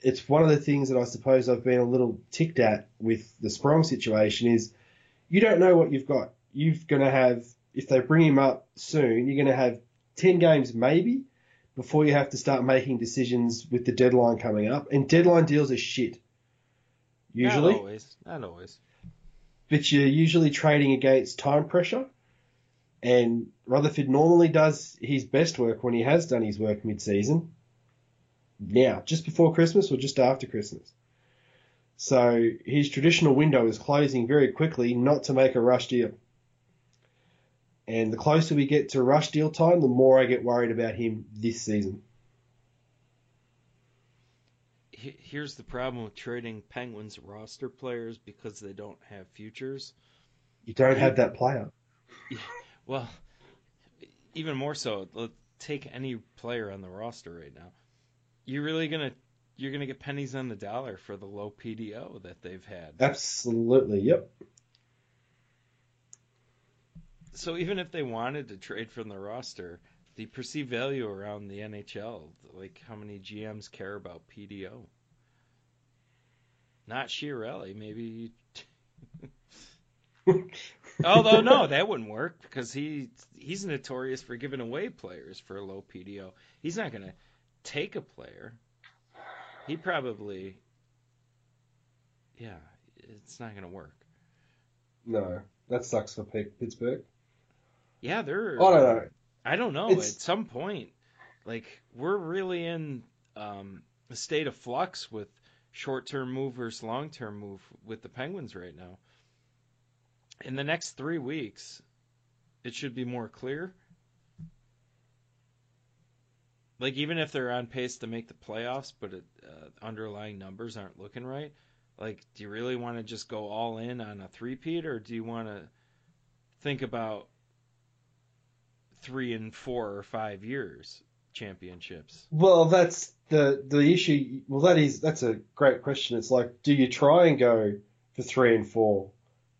it's one of the things that I suppose I've been a little ticked at with the Sprong situation is you don't know what you've got. You're going to have, if they bring him up soon, you're going to have 10 games maybe before you have to start making decisions with the deadline coming up. And deadline deals are shit. Usually. Not always. Not always. but you're usually trading against time pressure. And Rutherford normally does his best work when he has done his work mid-season. Now, just before Christmas or just after Christmas. So his traditional window is closing very quickly, not to make a rush deal. And the closer we get to rush deal time, the more I get worried about him this season. Here's the problem with trading Penguins roster players because they don't have futures. You don't have that player. *laughs* Well, even more so, uh, take any player on the roster right now. You're really gonna you're gonna get pennies on the dollar for the low PDO that they've had. Absolutely, yep. So even if they wanted to trade from the roster, the perceived value around the NHL, like how many GMs care about PDO? Not Chiarelli, maybe. *laughs* Although no, that wouldn't work because he he's notorious for giving away players for a low PDO. He's not going to take a player. He probably, yeah, it's not going to work. No, that sucks for Pittsburgh. Yeah, they're. I don't know. I don't know. It's... At some point, like we're really in um, a state of flux with short-term move versus long-term move with the Penguins right now in the next three weeks, it should be more clear. Like even if they're on pace to make the playoffs, but it, uh, underlying numbers aren't looking right. Like, do you really want to just go all in on a three-peat, or do you want to think about three and four or five years championships? Well, that's the the issue. Well, that is that's a great question. It's like, do you try and go for three and four,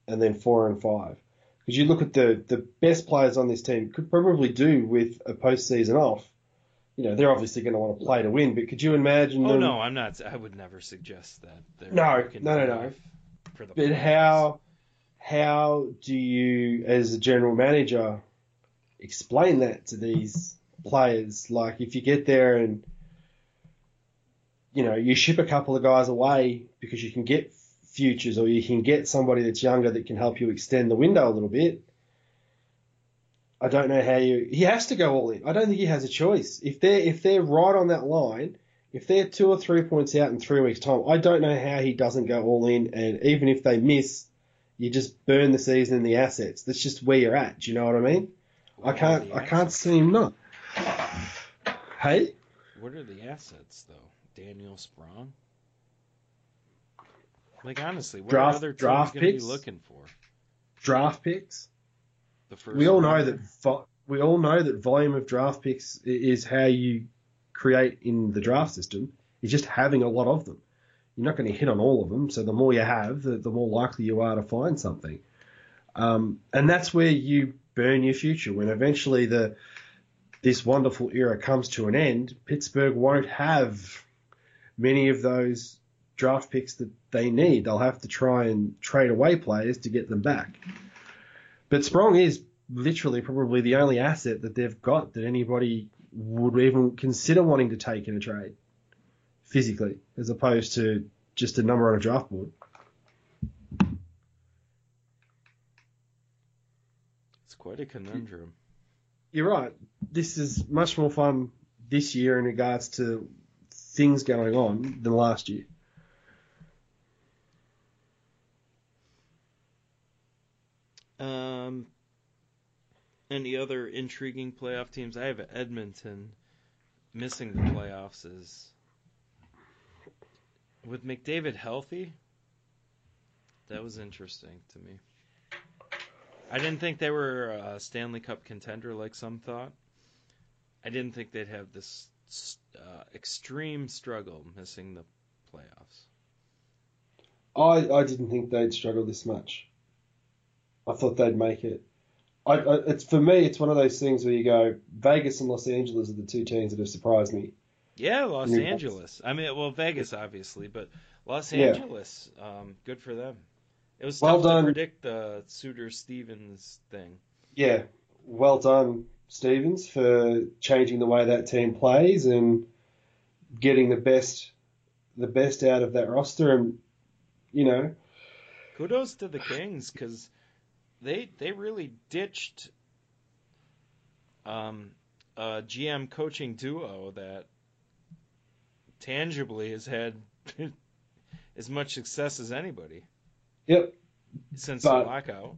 and then four and five. Because you look at the, the best players on this team could probably do with a postseason off. You know, they're obviously going to want to play to win, but could you imagine? Oh them... no, I'm not. I would never suggest that. no, no, no, no. but players. how how do you, as a general manager, explain that to these players? Like, if you get there and you know you ship a couple of guys away because you can get futures or you can get somebody that's younger that can help you extend the window a little bit. I don't know how you. He has to go all in. I don't think he has a choice. If they're if they're right on that line, if they're two or three points out in three weeks' time, I don't know how he doesn't go all in. And even if they miss, you just burn the season and the assets. That's just where you're at. Do you know what I mean? What I can't. I can't see him not. Hey. What are the assets though? Daniel Sprong. Like honestly, what draft, other draft picks, looking for? Draft picks. The first we all know that vo- we all know that volume of draft picks is how you create in the draft system. Is just having a lot of them. You're not going to hit on all of them, so the more you have, the, the more likely you are to find something. Um, and that's where you burn your future. When eventually the this wonderful era comes to an end, Pittsburgh won't have many of those draft picks that they need. They'll have to try and trade away players to get them back. But Sprong is literally probably the only asset that they've got that anybody would even consider wanting to take in a trade physically, as opposed to just a number on a draft board. It's quite a conundrum. You're right. This is much more fun this year in regards to things going on than last year. Um, any other intriguing playoff teams? I have Edmonton missing the playoffs is with McDavid healthy. That was interesting to me. I didn't think they were a Stanley Cup contender like some thought. I didn't think they'd have this uh, extreme struggle missing the playoffs. I I didn't think they'd struggle this much. I thought they'd make it. I, I, it's for me, it's one of those things where you go, Vegas and Los Angeles are the two teams that have surprised me. Yeah, Los Angeles. I mean, well, Vegas obviously, but Los Angeles, yeah. um, good for them. It was well tough done. to predict the Sutter Stevens thing. Yeah, well done, Stevens, for changing the way that team plays and getting the best the best out of that roster. And you know, kudos to the Kings because they they really ditched um, a GM coaching duo that tangibly has had *laughs* as much success as anybody Yep. since But- the lockout.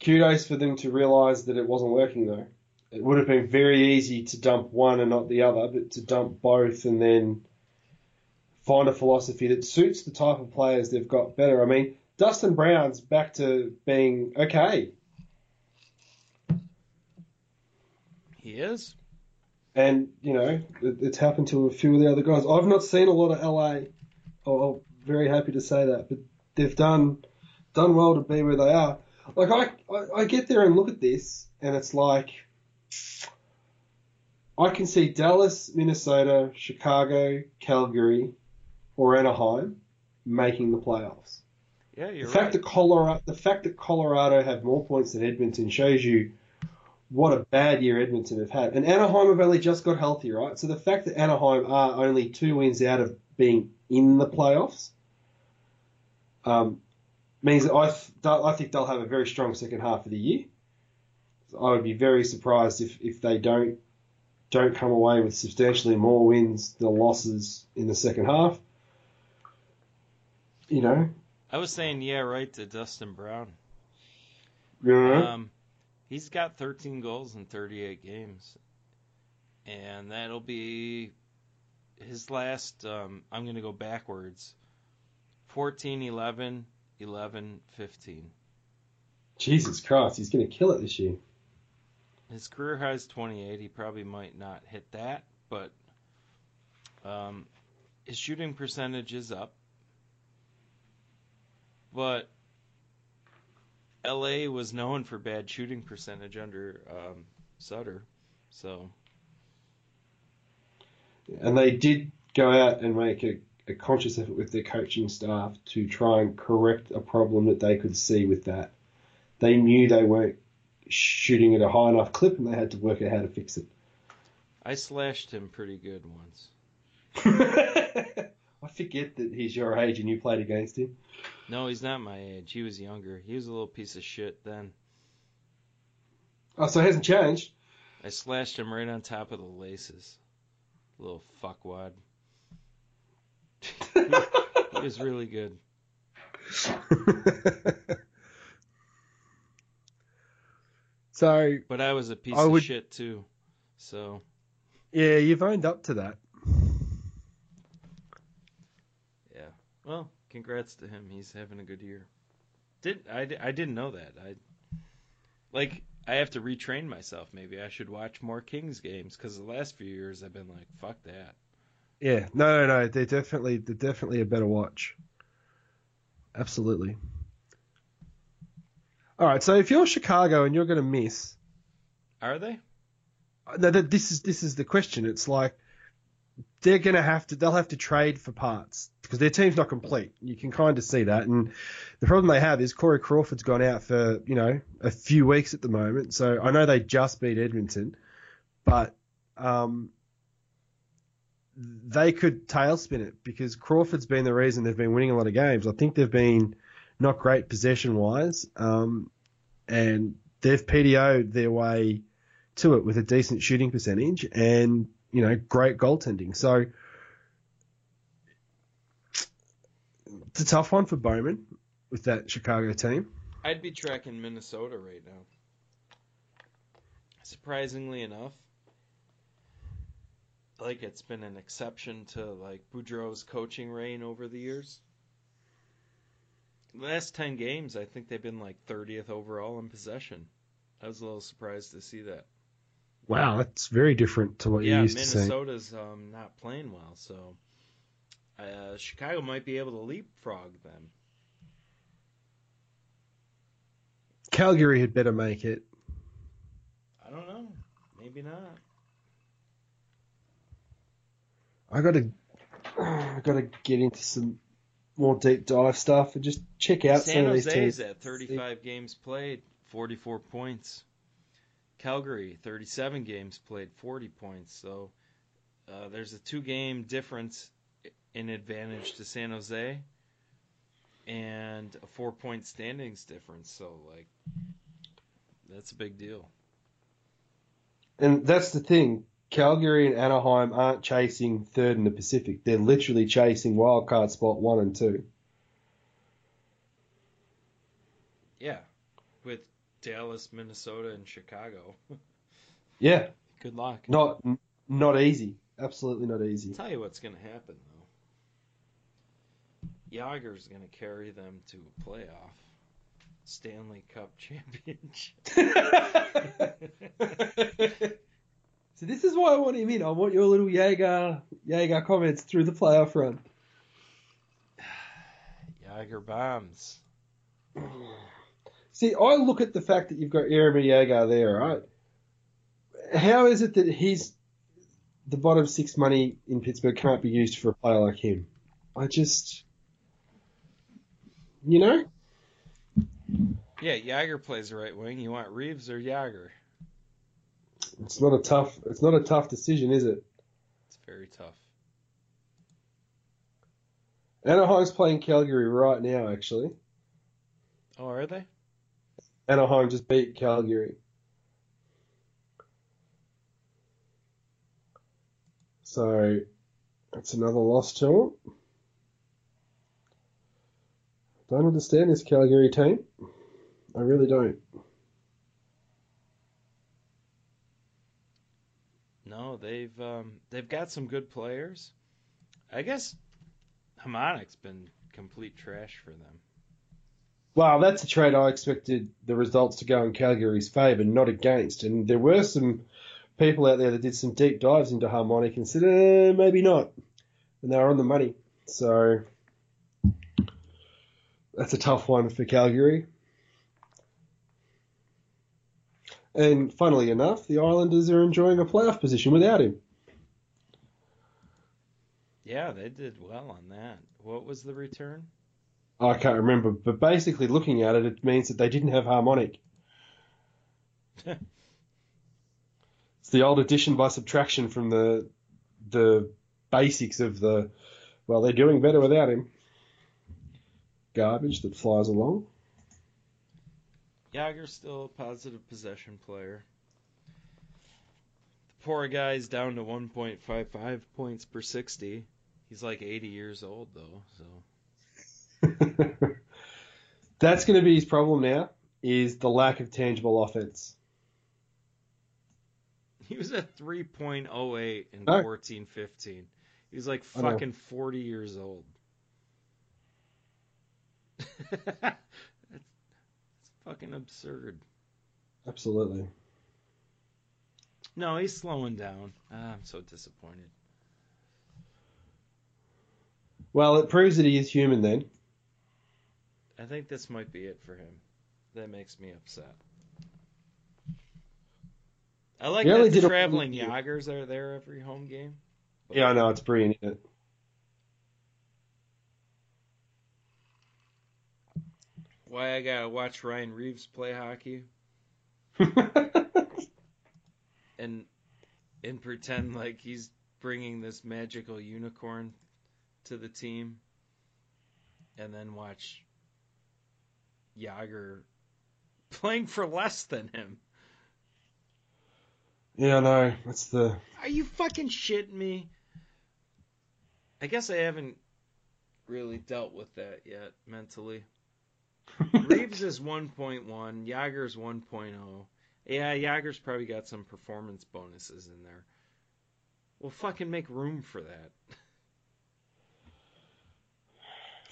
Kudos for them to realise that it wasn't working though. It would have been very easy to dump one and not the other, but to dump both and then find a philosophy that suits the type of players they've got better. I mean, Dustin Brown's back to being okay. He is. And, you know, it, it's happened to a few of the other guys. I've not seen a lot of LA. Oh, I'm very happy to say that. But they've done done well to be where they are. Like, I, I, I get there and look at this, and it's like, I can see Dallas, Minnesota, Chicago, Calgary, or Anaheim making the playoffs. Yeah, you're the fact right. that Colorado, the fact that Colorado have more points than Edmonton shows you what a bad year Edmonton have had. And Anaheim have only just got healthy, right? So the fact that Anaheim are only two wins out of being in the playoffs um, means that I, th- I think they'll have a very strong second half of the year. So I would be very surprised if, if they don't don't come away with substantially more wins than losses in the second half. You know, I was saying yeah, right to Dustin Brown. Yeah. Um, he's got 13 goals in 38 games, and that'll be his last. Um, I'm going to go backwards. 14, 11, 11, 15. Jesus Christ, he's going to kill it this year. His career high is 28. He probably might not hit that, but um, his shooting percentage is up. But LA was known for bad shooting percentage under um, Sutter, so And they did go out and make a, a conscious effort with their coaching staff to try and correct a problem that they could see with that. They knew they weren't shooting at a high enough clip and they had to work out how to fix it. I slashed him pretty good once. *laughs* Forget that he's your age and you played against him. No, he's not my age. He was younger. He was a little piece of shit then. Oh, so it hasn't changed. I slashed him right on top of the laces. Little fuckwad. He was really good. *laughs* so But I was a piece I of would- shit too. So yeah, you've owned up to that. yeah. Well, congrats to him. He's having a good year. Did I? I didn't know that. I like. I have to retrain myself. Maybe I should watch more Kings games because the last few years I've been like, fuck that. Yeah, no, no, no. They're definitely they're definitely a better watch. Absolutely. All right, so if you're Chicago and you're going to miss, Are they? Uh, no, that this is this is the question. It's like they're going to have to they'll have to trade for parts because their team's not complete. You can kind of see that, and the problem they have is Corey Crawford's gone out for you know a few weeks at the moment. So I know they just beat Edmonton, but um, they could tailspin it because Crawford's been the reason they've been winning a lot of games. I think they've been not great possession wise, um, and they've PDO'd their way to it with a decent shooting percentage and you know great goaltending. So it's a tough one for Bowman with that Chicago team. I'd be tracking Minnesota right now. Surprisingly enough, like it's been an exception to like Boudreau's coaching reign over the years. The last ten games, I think they've been like 30th overall in possession. I was a little surprised to see that. Wow, that's very different to what yeah, you used to see. Minnesota's um, not playing well, so uh, Chicago might be able to leapfrog them. Calgary had better make it. I don't know, maybe not. I gotta, I gotta get into some more deep dive stuff and just check out San some of these teams. is at 35 games played, 44 points. Calgary, 37 games played, 40 points. So uh, there's a two game difference in advantage to San Jose. and a four point standings difference. So like, that's a big deal. And that's the thing. Calgary and Anaheim aren't chasing third in the Pacific. They're literally chasing wildcard spot one and two. Yeah, with Dallas, Minnesota, and Chicago. *laughs* Yeah, Good luck. not not easy. Absolutely not easy. I'll tell you what's going to happen though. Jagr's going to carry them to a playoff, Stanley Cup *laughs* championship. *laughs* so this is why I want him in. I want your little Jagr Jagr comments through the playoff run. *sighs* Jaeger bombs. See, I look at the fact that you've got Jaromir Jagr there, right? How is it that he's the bottom six money in Pittsburgh can't be used for a player like him? I just, you know, Yeah, Jagr plays the right wing. You want Reaves or Jagr? it's not a tough, it's not a tough decision, is it? It's very tough. Anaheim's playing Calgary right now, actually. Oh, are they? Anaheim just beat Calgary. So that's another loss to them. I don't understand this Calgary team. I really don't. No, they've um, they've got some good players. I guess Hamonic's been complete trash for them. Well, that's a trade I expected the results to go in Calgary's favour, not against. And there were some people out there that did some deep dives into Hamonic and said, eh, maybe not. And they were on the money. So that's a tough one for Calgary. And funnily enough, the Islanders are enjoying a playoff position without him. Yeah, they did well on that. What was the return? I can't remember, but basically looking at it, it means that they didn't have Hamonic. *laughs* it's the old addition by subtraction from the the basics of the well, they're doing better without him. Garbage that flies along. Jagr's still a positive possession player. The poor guy's down to 1.55 points per 60. He's like 80 years old though, so *laughs* That's going to be his problem now. Is the lack of tangible offense. he was at 3.08 in Oh. 14-15. He was like fucking 40 years old. That's, that's fucking absurd. Absolutely. No, he's slowing down. Ah, I'm so disappointed. Well, it proves that he is human then. I think this might be it for him. That makes me upset. I like He that the traveling Jagrs are there every home game. Yeah, I know it's brilliant. Why I gotta watch Ryan Reaves play hockey *laughs* and and pretend like he's bringing this magical unicorn to the team, and then watch Jagr playing for less than him. yeah, know. That's the Are you fucking shitting me? I guess I haven't really dealt with that yet mentally. *laughs* Reaves is 1.1, Jagr's 1.0. Yeah, Jagr's probably got some performance bonuses in there. Well, fucking make room for that. *sighs*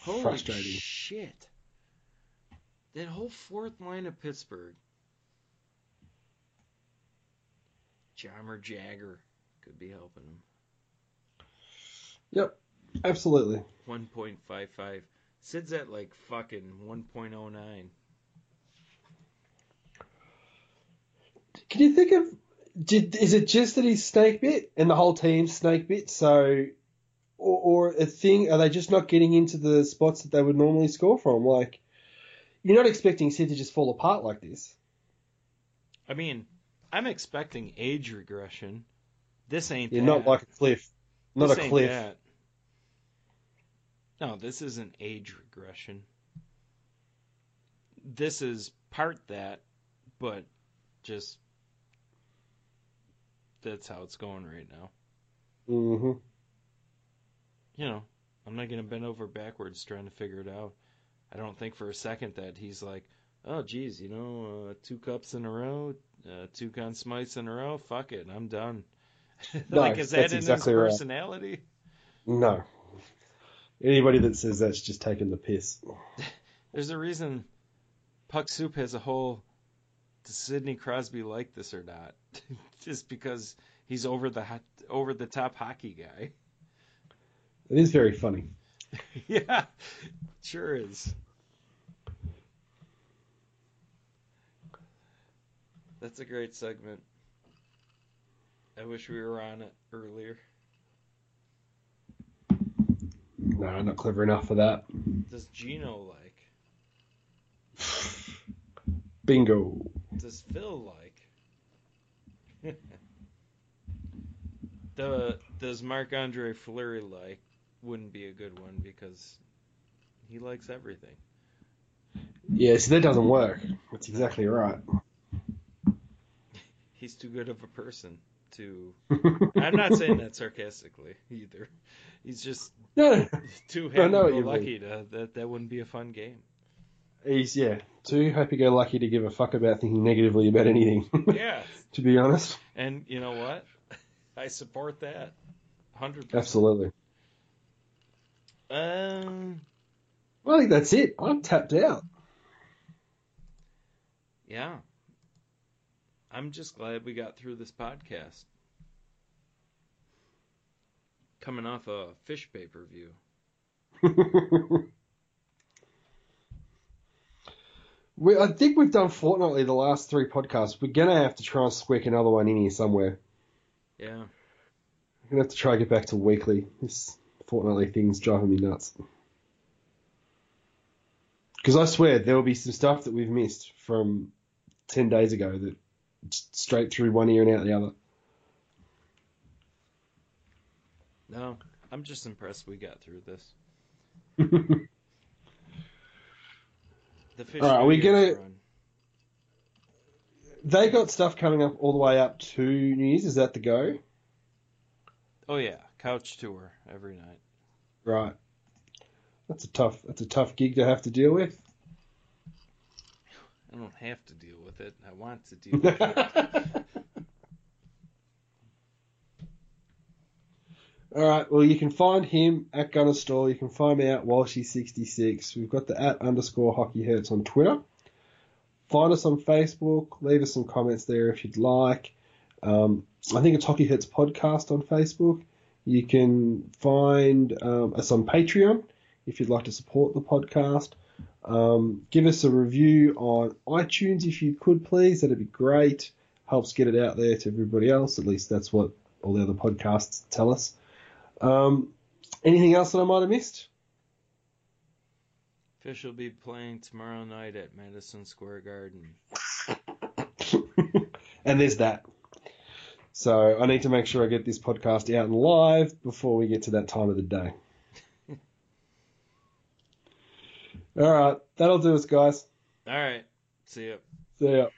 Holy frustrating. shit. That whole fourth line of Pittsburgh. Jaromir Jagr could be helping him. Yep, absolutely. 1.55. Sid's at like fucking 1.09. Can you think of? Did, is it just that he's snake bit and the whole team's snake bit? So, or, or a thing? Are they just not getting into the spots that they would normally score from? Like, you're not expecting Sid to just fall apart like this. I mean, I'm expecting age regression. This ain't You're that. not like a cliff, not This a cliff. that. No, this isn't age regression. this is part that, but just that's how it's going right now. Mm-hmm. You know, I'm not gonna bend over backwards trying to figure it out. I don't think for a second that he's like, oh, geez, you know, uh, two cups in a row, uh, two Conn Smythes in a row. Fuck it, I'm done. *laughs* No, like, is that in exactly his right. personality? No. Anybody that says that's just taking the piss. *laughs* There's a reason Puck Soup has a whole. Does Sidney Crosby like this or not? *laughs* Just because he's over the over the top hockey guy. It is very funny. *laughs* yeah, sure is. That's a great segment. I wish we were on it earlier. No, I'm not clever enough for that. Does Geno like? *sighs* Bingo. Does Phil like? *laughs* the does Marc Andre Fleury like? Wouldn't be a good one because he likes everything. Yeah, so that doesn't work. That's exactly right. *laughs* He's too good of a person to. *laughs* I'm not saying that sarcastically either. He's just no, *laughs* too I know what you happy-go-lucky to that. That wouldn't be a fun game. he's yeah too happy-go-lucky to give a fuck about thinking negatively about anything. *laughs* Yeah, to be honest, and you know what? I support that. Hundred percent. absolutely. Um. Well, I think that's it. I'm tapped out. Yeah. I'm just glad we got through this podcast. Coming off a Phish pay per view. *laughs* we, I think we've done fortnightly the last three podcasts. We're gonna have to try and squeak another one in here somewhere. Yeah. We're gonna have to try and get back to weekly. This fortnightly thing's driving me nuts. Because I swear there will be some stuff that we've missed from ten days ago that straight through one ear and out the other. No, I'm just impressed we got through this. *laughs* The Phish. All right, are we gonna- run. they got stuff coming up all the way up to New Year's. Is that the go? Oh yeah, couch tour every night. Right. That's a tough. That's a tough gig to have to deal with. I don't have to deal with it. I want to deal *laughs* with it. All right. Well, you can find him at Gunner Store. You can find me at Walshy66. We've got the at underscore Hockey Hurts on Twitter. Find us on Facebook. Leave us some comments there if you'd like. Um, I think it's Hockey Hurts Podcast on Facebook. You can find um, us on Patreon if you'd like to support the podcast. Um, give us a review on iTunes if you could, please. That'd be great. Helps get it out there to everybody else. At least that's what all the other podcasts tell us. Um, anything else that I might have missed? Phish will be playing tomorrow night at Madison Square Garden. *laughs* and there's that. So I need to make sure I get this podcast out and live before we get to that time of the day. *laughs* All right, that'll do us, guys. All right. See ya. See ya.